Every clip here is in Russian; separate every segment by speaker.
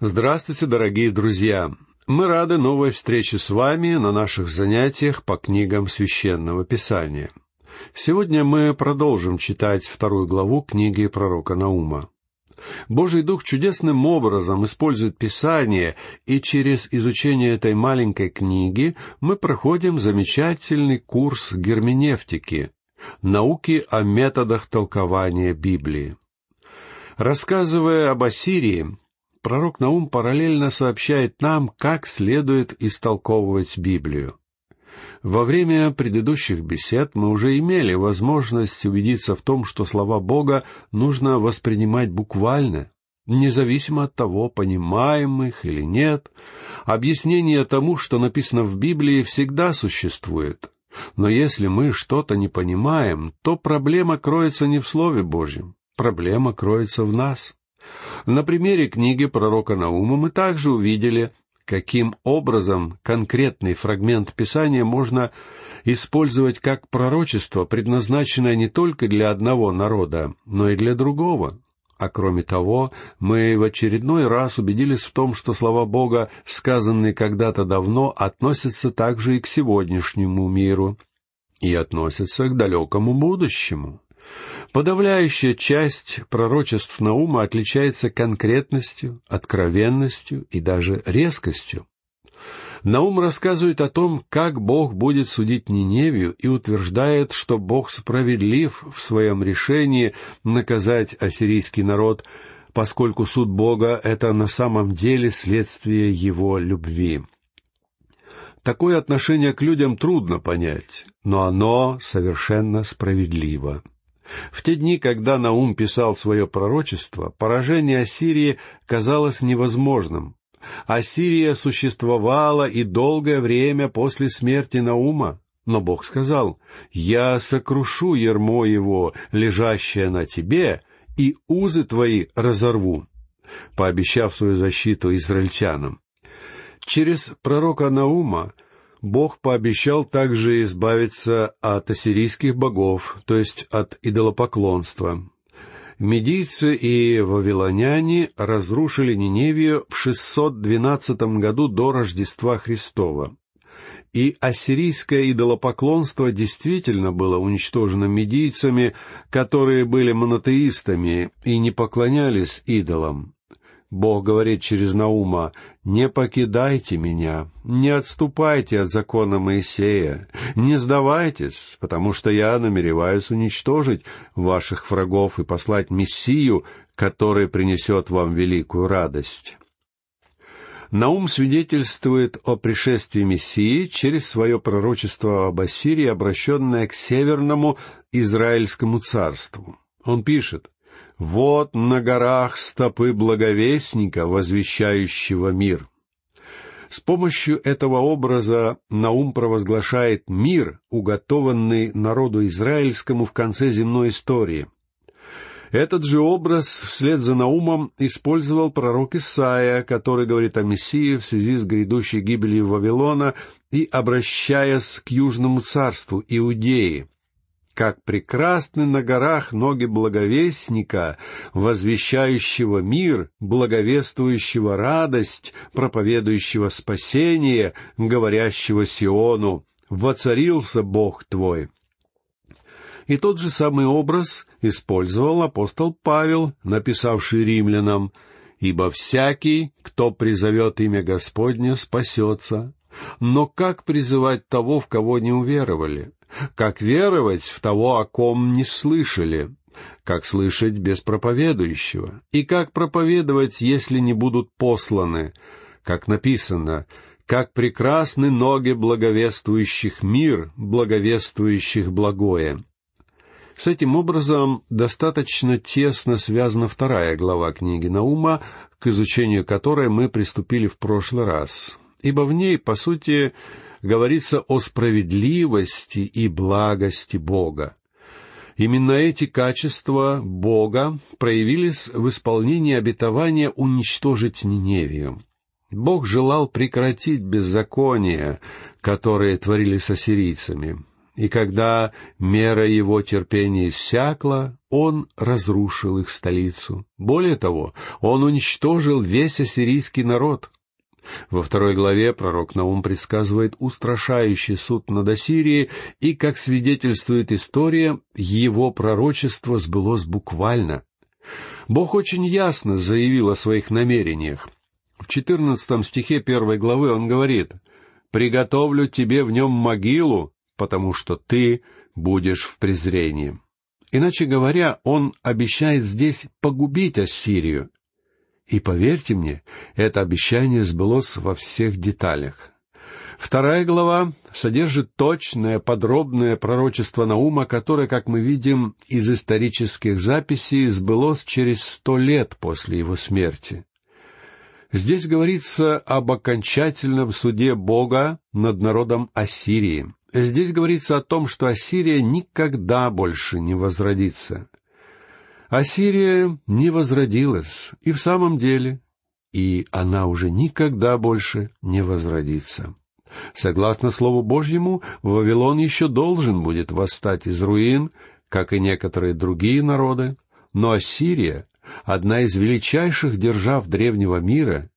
Speaker 1: Здравствуйте, дорогие друзья! Мы рады новой встрече с вами на наших занятиях по книгам Священного Писания. Сегодня мы продолжим читать вторую главу книги пророка Наума. Божий Дух чудесным образом использует Писание, и через изучение этой маленькой книги мы проходим замечательный курс герменевтики, науки о методах толкования Библии. Рассказывая об Ассирии, пророк Наум параллельно сообщает нам, как следует истолковывать Библию. Во время предыдущих бесед мы уже имели возможность убедиться в том, что слова Бога нужно воспринимать буквально, независимо от того, понимаем их или нет. Объяснение тому, что написано в Библии, всегда существует. Но если мы что-то не понимаем, то проблема кроется не в Слове Божьем, проблема кроется в нас. На примере книги пророка Наума мы также увидели, каким образом конкретный фрагмент Писания можно использовать как пророчество, предназначенное не только для одного народа, но и для другого. А кроме того, мы в очередной раз убедились в том, что слова Бога, сказанные когда-то давно, относятся также и к сегодняшнему миру, и относятся к далекому будущему. Подавляющая часть пророчеств Наума отличается конкретностью, откровенностью и даже резкостью. Наум рассказывает о том, как Бог будет судить Ниневию и утверждает, что Бог справедлив в своем решении наказать ассирийский народ, поскольку суд Бога — это на самом деле следствие его любви. Такое отношение к людям трудно понять, но оно совершенно справедливо. В те дни, когда Наум писал свое пророчество, поражение Ассирии казалось невозможным. Ассирия существовала и долгое время после смерти Наума, но Бог сказал, «Я сокрушу ермо его, лежащее на тебе, и узы твои разорву», пообещав свою защиту израильтянам. Через пророка Наума Бог пообещал также избавиться от ассирийских богов, то есть от идолопоклонства. Медийцы и вавилоняне разрушили Ниневию в 612 году до Рождества Христова. И ассирийское идолопоклонство действительно было уничтожено медийцами, которые были монотеистами и не поклонялись идолам. Бог говорит через Наума, «Не покидайте меня, не отступайте от закона Моисея, не сдавайтесь, потому что я намереваюсь уничтожить ваших врагов и послать Мессию, который принесет вам великую радость». Наум свидетельствует о пришествии Мессии через свое пророчество об Ассирии, обращенное к северному Израильскому царству. Он пишет, вот на горах стопы благовестника, возвещающего мир. С помощью этого образа Наум провозглашает мир, уготованный народу израильскому в конце земной истории. Этот же образ вслед за Наумом использовал пророк Исаия, который говорит о Мессии в связи с грядущей гибелью Вавилона и обращаясь к Южному царству Иудеи как прекрасны на горах ноги благовестника, возвещающего мир, благовествующего радость, проповедующего спасение, говорящего Сиону, «Воцарился Бог твой». И тот же самый образ использовал апостол Павел, написавший римлянам, «Ибо всякий, кто призовет имя Господне, спасется». Но как призывать того, в кого не уверовали? Как веровать в того, о ком не слышали? Как слышать без проповедующего? И как проповедовать, если не будут посланы? Как написано, как прекрасны ноги благовествующих мир, благовествующих благое. С этим образом достаточно тесно связана вторая глава книги Наума, к изучению которой мы приступили в прошлый раз, ибо в ней, по сути, говорится о справедливости и благости Бога. Именно эти качества Бога проявились в исполнении обетования уничтожить Ниневию. Бог желал прекратить беззаконие, которое творили с ассирийцами. и когда мера его терпения иссякла, он разрушил их столицу. Более того, он уничтожил весь ассирийский народ. Во второй главе пророк Наум предсказывает устрашающий суд над Ассирией, и, как свидетельствует история, его пророчество сбылось буквально. Бог очень ясно заявил о своих намерениях. В четырнадцатом стихе первой главы он говорит «Приготовлю тебе в нем могилу, потому что ты будешь в презрении. Иначе говоря, он обещает здесь погубить Ассирию. И поверьте мне, это обещание сбылось во всех деталях. Вторая глава содержит точное, подробное пророчество Наума, которое, как мы видим из исторических записей, сбылось через сто лет после его смерти. Здесь говорится об окончательном суде Бога над народом Ассирии. Здесь говорится о том, что Ассирия никогда больше не возродится. Ассирия не возродилась, и в самом деле, и она уже никогда больше не возродится. Согласно Слову Божьему, Вавилон еще должен будет восстать из руин, как и некоторые другие народы, но Ассирия, одна из величайших держав древнего мира,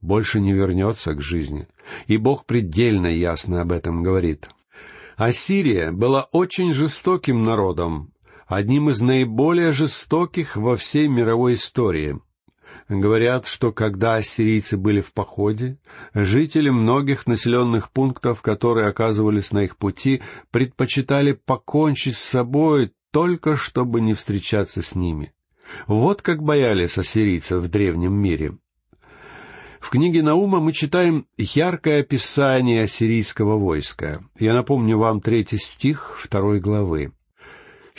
Speaker 1: больше не вернется к жизни, и Бог предельно ясно об этом говорит. Ассирия была очень жестоким народом, одним из наиболее жестоких во всей мировой истории. Говорят, что когда ассирийцы были в походе, жители многих населенных пунктов, которые оказывались на их пути, предпочитали покончить с собой только чтобы не встречаться с ними. Вот как боялись ассирийцев в древнем мире. В книге Наума мы читаем яркое описание ассирийского войска. Я напомню вам третий стих второй главы.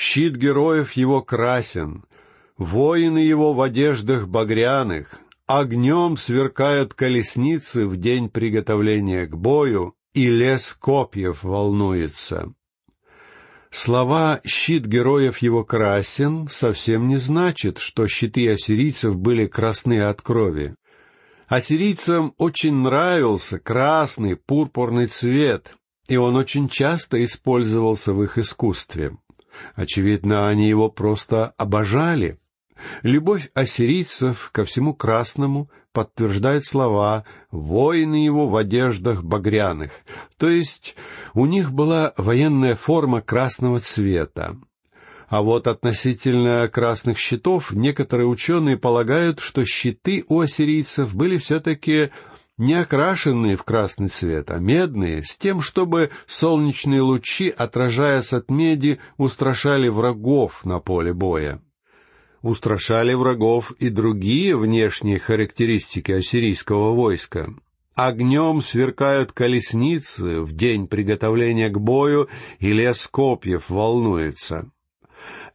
Speaker 1: «Щит героев его красен, воины его в одеждах багряных, огнем сверкают колесницы в день приготовления к бою, и лес копьев волнуется». Слова «щит героев его красен» совсем не значит, что щиты ассирийцев были красны от крови. Ассирийцам очень нравился красный пурпурный цвет, и он очень часто использовался в их искусстве. Очевидно, они его просто обожали. Любовь ассирийцев ко всему красному подтверждает слова «воины его в одеждах багряных», то есть у них была военная форма красного цвета. А вот относительно красных щитов некоторые ученые полагают, что щиты у ассирийцев были все-таки не окрашенные в красный цвет, а медные, с тем, чтобы солнечные лучи, отражаясь от меди, устрашали врагов на поле боя. Устрашали врагов и другие внешние характеристики ассирийского войска. Огнем сверкают колесницы в день приготовления к бою, и лес копьев волнуется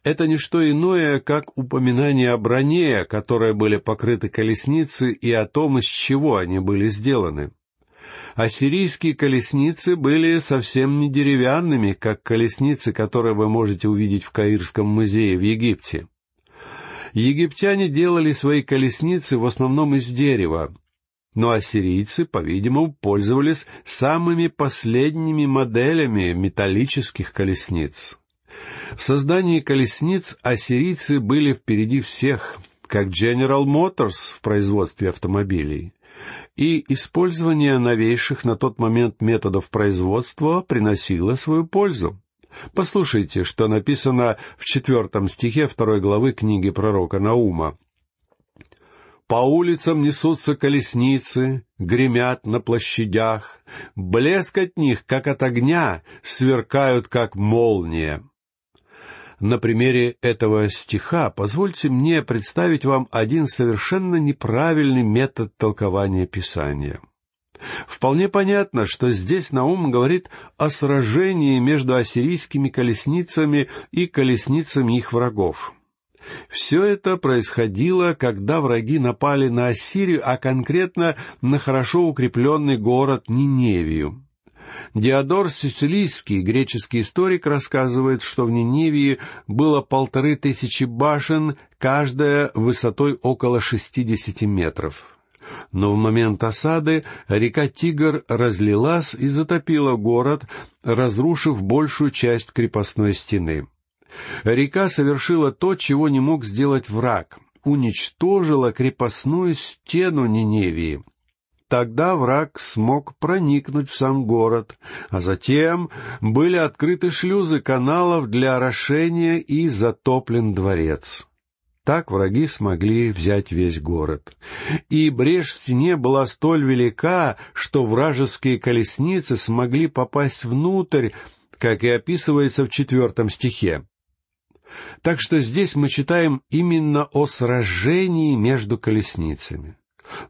Speaker 1: это не что иное, как упоминание о броне, которой были покрыты колесницы, и о том, из чего они были сделаны. Ассирийские колесницы были совсем не деревянными, как колесницы, которые вы можете увидеть в Каирском музее в Египте. Египтяне делали свои колесницы в основном из дерева, но ассирийцы, по-видимому, пользовались самыми последними моделями металлических колесниц. В создании колесниц ассирийцы были впереди всех, как General Motors в производстве автомобилей. И использование новейших на тот момент методов производства приносило свою пользу. Послушайте, что написано в четвертом стихе второй главы книги пророка Наума. По улицам несутся колесницы, гремят на площадях, блеск от них, как от огня, сверкают, как молния. На примере этого стиха позвольте мне представить вам один совершенно неправильный метод толкования Писания. Вполне понятно, что здесь Наум говорит о сражении между ассирийскими колесницами и колесницами их врагов. Все это происходило, когда враги напали на Ассирию, а конкретно на хорошо укрепленный город Ниневию. Диодор Сицилийский, греческий историк, рассказывает, что в Ниневии было полторы тысячи башен, каждая высотой около шестидесяти метров. Но в момент осады река Тигр разлилась и затопила город, разрушив большую часть крепостной стены. Река совершила то, чего не мог сделать враг — уничтожила крепостную стену Ниневии. Тогда враг смог проникнуть в сам город, а затем были открыты шлюзы каналов для орошения и затоплен дворец. Так враги смогли взять весь город. И брешь в стене была столь велика, что вражеские колесницы смогли попасть внутрь, как и описывается в четвертом стихе. Так что здесь мы читаем именно о сражении между колесницами.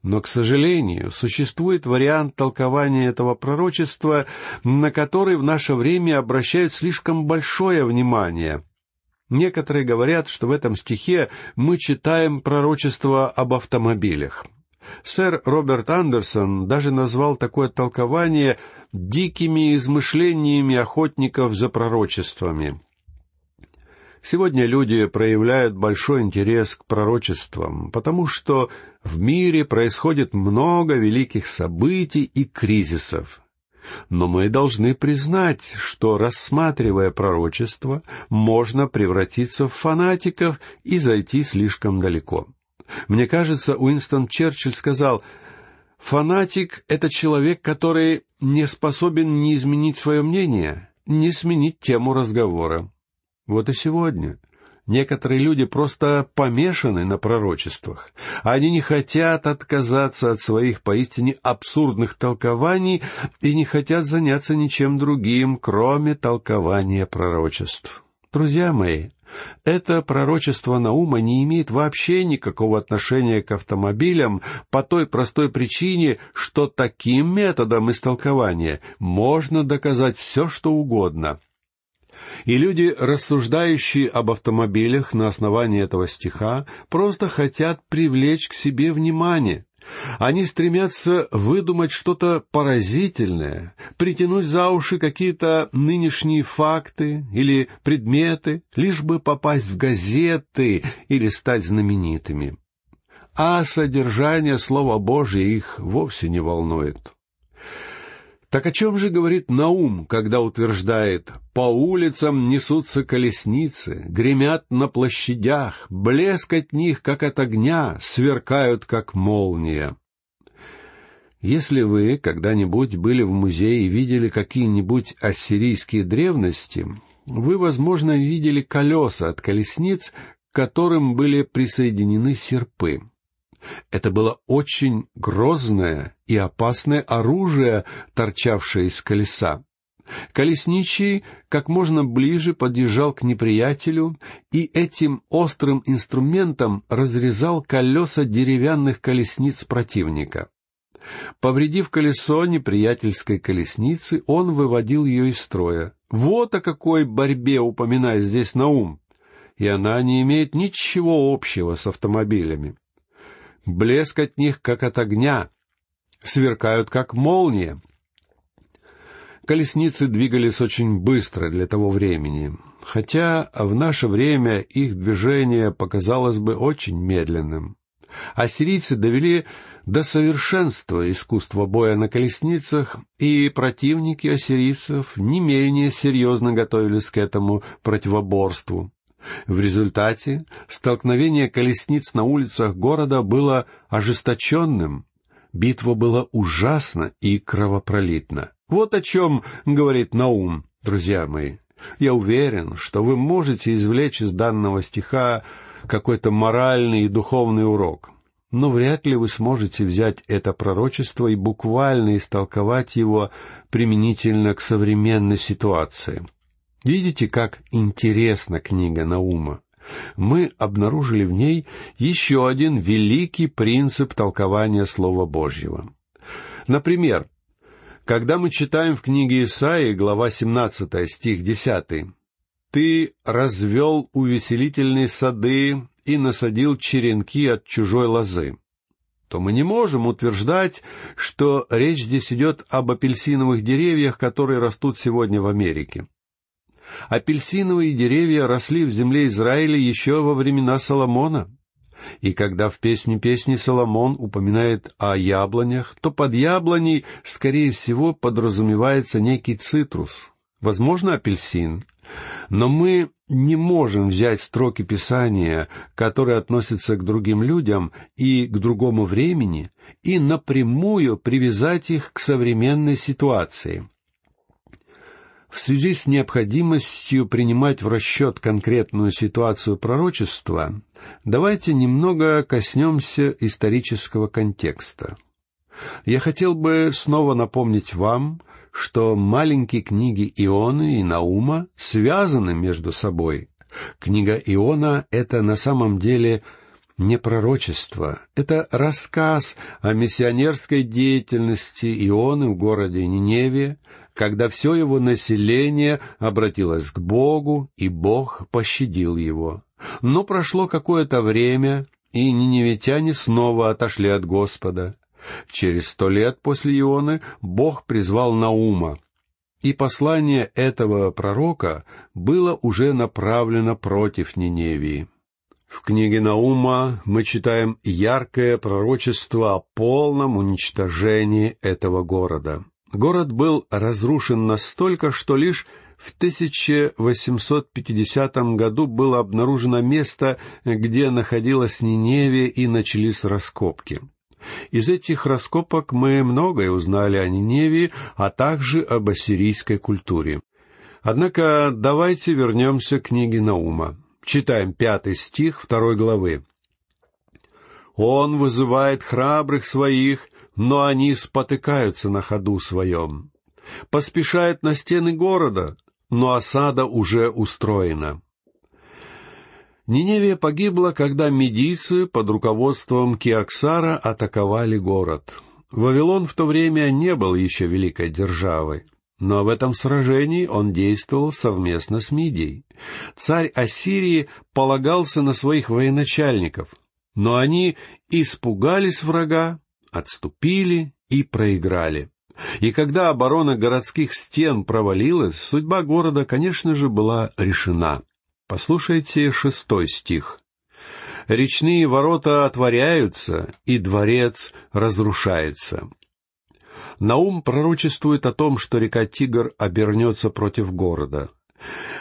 Speaker 1: Но, к сожалению, существует вариант толкования этого пророчества, на который в наше время обращают слишком большое внимание. Некоторые говорят, что в этом стихе мы читаем пророчество об автомобилях. Сэр Роберт Андерсон даже назвал такое толкование дикими измышлениями охотников за пророчествами. Сегодня люди проявляют большой интерес к пророчествам, потому что в мире происходит много великих событий и кризисов. Но мы должны признать, что, рассматривая пророчество, можно превратиться в фанатиков и зайти слишком далеко. Мне кажется, Уинстон Черчилль сказал, «Фанатик — это человек, который не способен не изменить свое мнение, не сменить тему разговора. Вот и сегодня некоторые люди просто помешаны на пророчествах. Они не хотят отказаться от своих поистине абсурдных толкований и не хотят заняться ничем другим, кроме толкования пророчеств. Друзья мои, это пророчество Наума не имеет вообще никакого отношения к автомобилям по той простой причине, что таким методом истолкования можно доказать все, что угодно — и люди, рассуждающие об автомобилях на основании этого стиха, просто хотят привлечь к себе внимание. Они стремятся выдумать что-то поразительное, притянуть за уши какие-то нынешние факты или предметы, лишь бы попасть в газеты или стать знаменитыми. А содержание Слова Божьего их вовсе не волнует. Так о чем же говорит Наум, когда утверждает «По улицам несутся колесницы, гремят на площадях, блеск от них, как от огня, сверкают, как молния». Если вы когда-нибудь были в музее и видели какие-нибудь ассирийские древности, вы, возможно, видели колеса от колесниц, к которым были присоединены серпы. Это было очень грозное и опасное оружие, торчавшее из колеса. Колесничий как можно ближе подъезжал к неприятелю и этим острым инструментом разрезал колеса деревянных колесниц противника. Повредив колесо неприятельской колесницы, он выводил ее из строя. Вот о какой борьбе упоминает здесь Наум. И она не имеет ничего общего с автомобилями блеск от них, как от огня, сверкают, как молния. Колесницы двигались очень быстро для того времени, хотя в наше время их движение показалось бы очень медленным. Ассирийцы довели до совершенства искусство боя на колесницах, и противники ассирийцев не менее серьезно готовились к этому противоборству. В результате столкновение колесниц на улицах города было ожесточенным. Битва была ужасна и кровопролитна. Вот о чем говорит Наум, друзья мои. Я уверен, что вы можете извлечь из данного стиха какой-то моральный и духовный урок. Но вряд ли вы сможете взять это пророчество и буквально истолковать его применительно к современной ситуации. Видите, как интересна книга Наума? Мы обнаружили в ней еще один великий принцип толкования Слова Божьего. Например, когда мы читаем в книге Исаии, глава 17, стих 10, «Ты развел увеселительные сады и насадил черенки от чужой лозы», то мы не можем утверждать, что речь здесь идет об апельсиновых деревьях, которые растут сегодня в Америке. Апельсиновые деревья росли в земле Израиля еще во времена Соломона. И когда в песне песни Соломон упоминает о яблонях, то под яблоней, скорее всего, подразумевается некий цитрус, возможно, апельсин. Но мы не можем взять строки Писания, которые относятся к другим людям и к другому времени, и напрямую привязать их к современной ситуации. В связи с необходимостью принимать в расчет конкретную ситуацию пророчества, давайте немного коснемся исторического контекста. Я хотел бы снова напомнить вам, что маленькие книги Ионы и Наума связаны между собой. Книга Иона — это на самом деле не пророчество, это рассказ о миссионерской деятельности Ионы в городе Ниневе, когда все его население обратилось к Богу, и Бог пощадил его. Но прошло какое-то время, и ниневитяне снова отошли от Господа. Через сто лет после Ионы Бог призвал Наума, и послание этого пророка было уже направлено против Ниневии. В книге Наума мы читаем яркое пророчество о полном уничтожении этого города. Город был разрушен настолько, что лишь в 1850 году было обнаружено место, где находилась Ниневия, и начались раскопки. Из этих раскопок мы многое узнали о Ниневии, а также об ассирийской культуре. Однако давайте вернемся к книге Наума. Читаем пятый стих второй главы. «Он вызывает храбрых своих но они спотыкаются на ходу своем. Поспешают на стены города, но осада уже устроена. Ниневия погибла, когда медийцы под руководством Киоксара атаковали город. Вавилон в то время не был еще великой державой, но в этом сражении он действовал совместно с Мидией. Царь Ассирии полагался на своих военачальников, но они испугались врага отступили и проиграли. И когда оборона городских стен провалилась, судьба города, конечно же, была решена. Послушайте шестой стих. «Речные ворота отворяются, и дворец разрушается». Наум пророчествует о том, что река Тигр обернется против города.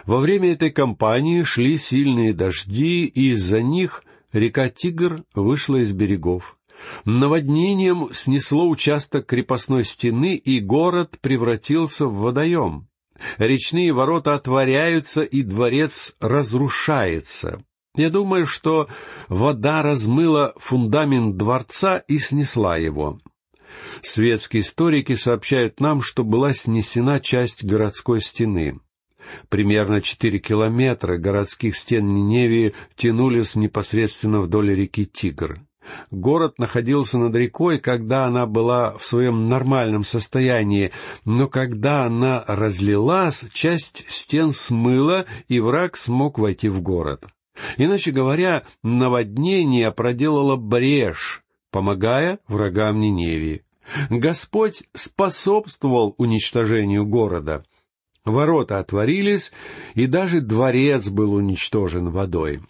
Speaker 1: Во время этой кампании шли сильные дожди, и из-за них река Тигр вышла из берегов. Наводнением снесло участок крепостной стены, и город превратился в водоем. Речные ворота отворяются, и дворец разрушается. Я думаю, что вода размыла фундамент дворца и снесла его. Светские историки сообщают нам, что была снесена часть городской стены. Примерно четыре километра городских стен Ниневии тянулись непосредственно вдоль реки Тигр. Город находился над рекой, когда она была в своем нормальном состоянии, но когда она разлилась, часть стен смыла, и враг смог войти в город. Иначе говоря, наводнение проделало брешь, помогая врагам Ниневии. Господь способствовал уничтожению города. Ворота отворились, и даже дворец был уничтожен водой.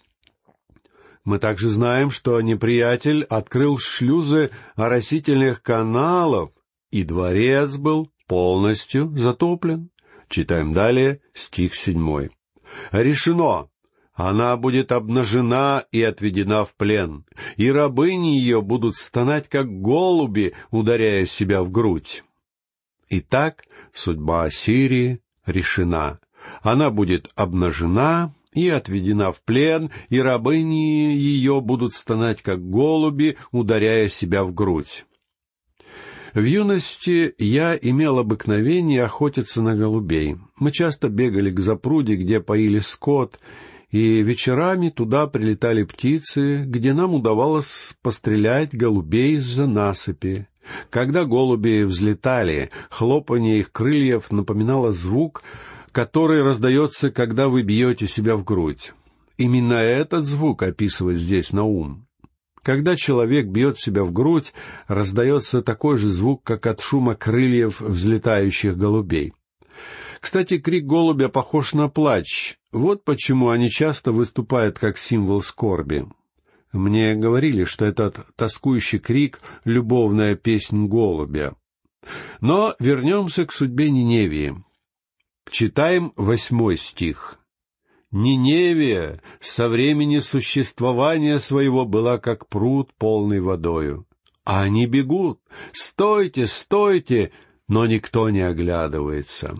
Speaker 1: Мы также знаем, что неприятель открыл шлюзы оросительных каналов, и дворец был полностью затоплен. Читаем далее стих седьмой. «Решено! Она будет обнажена и отведена в плен, и рабыни ее будут стонать, как голуби, ударяя себя в грудь». Итак, судьба Ассирии решена. Она будет обнажена и отведена в плен, и рабыни ее будут стонать, как голуби, ударяя себя в грудь. В юности я имел обыкновение охотиться на голубей. Мы часто бегали к запруде, где поили скот, и вечерами туда прилетали птицы, где нам удавалось пострелять голубей из-за насыпи. Когда голуби взлетали, хлопанье их крыльев напоминало звук, который раздается, когда вы бьете себя в грудь. Именно этот звук описывает здесь Наум. Когда человек бьет себя в грудь, раздается такой же звук, как от шума крыльев взлетающих голубей. Кстати, крик голубя похож на плач. Вот почему они часто выступают как символ скорби. Мне говорили, что этот тоскующий крик — любовная песнь голубя. Но вернемся к судьбе Ниневии. Читаем восьмой стих. Ниневия со времени существования своего была как пруд полный водою. А они бегут. Стойте, стойте, но никто не оглядывается.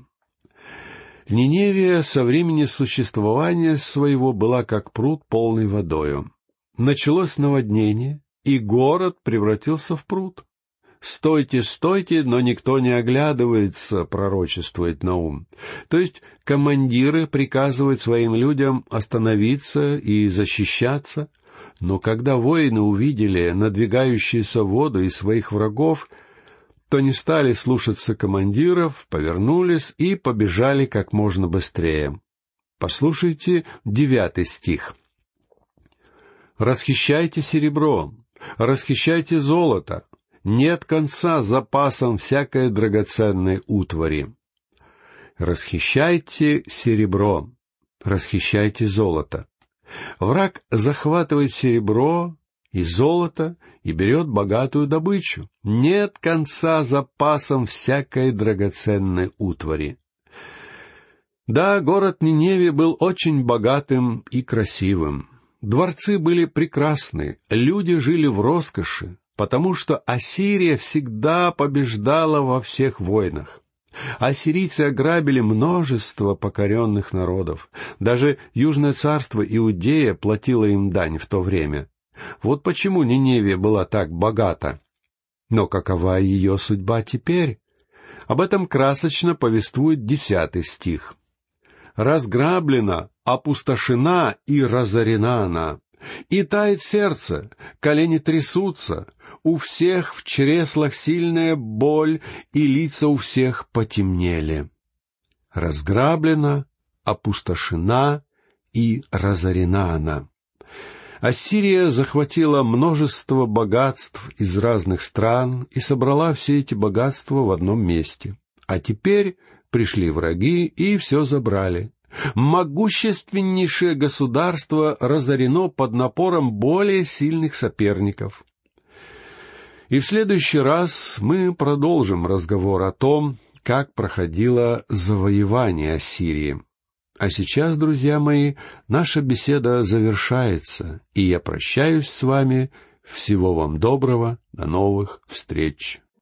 Speaker 1: Ниневия со времени существования своего была как пруд полный водою. Началось наводнение, и город превратился в пруд. «Стойте, стойте, но никто не оглядывается», — пророчествует Наум. То есть командиры приказывают своим людям остановиться и защищаться, но когда воины увидели надвигающуюся воду и своих врагов, то не стали слушаться командиров, повернулись и побежали как можно быстрее. Послушайте девятый стих. «Расхищайте серебро, расхищайте золото, нет конца запасам всякой драгоценной утвари. Расхищайте серебро, расхищайте золото. Враг захватывает серебро и золото и берет богатую добычу. Нет конца запасам всякой драгоценной утвари. Да, город Ниневе был очень богатым и красивым. Дворцы были прекрасны, люди жили в роскоши, потому что Ассирия всегда побеждала во всех войнах. Ассирийцы ограбили множество покоренных народов. Даже Южное царство Иудея платило им дань в то время. Вот почему Ниневия была так богата. Но какова ее судьба теперь? Об этом красочно повествует десятый стих. «Разграблена, опустошена и разорена она, и тает сердце, колени трясутся, у всех в чреслах сильная боль, и лица у всех потемнели. Разграблена, опустошена и разорена она. Ассирия захватила множество богатств из разных стран и собрала все эти богатства в одном месте. А теперь пришли враги и все забрали. Могущественнейшее государство разорено под напором более сильных соперников. И в следующий раз мы продолжим разговор о том, как проходило завоевание Ассирии. А сейчас, друзья мои, наша беседа завершается, и я прощаюсь с вами. Всего вам доброго, до новых встреч.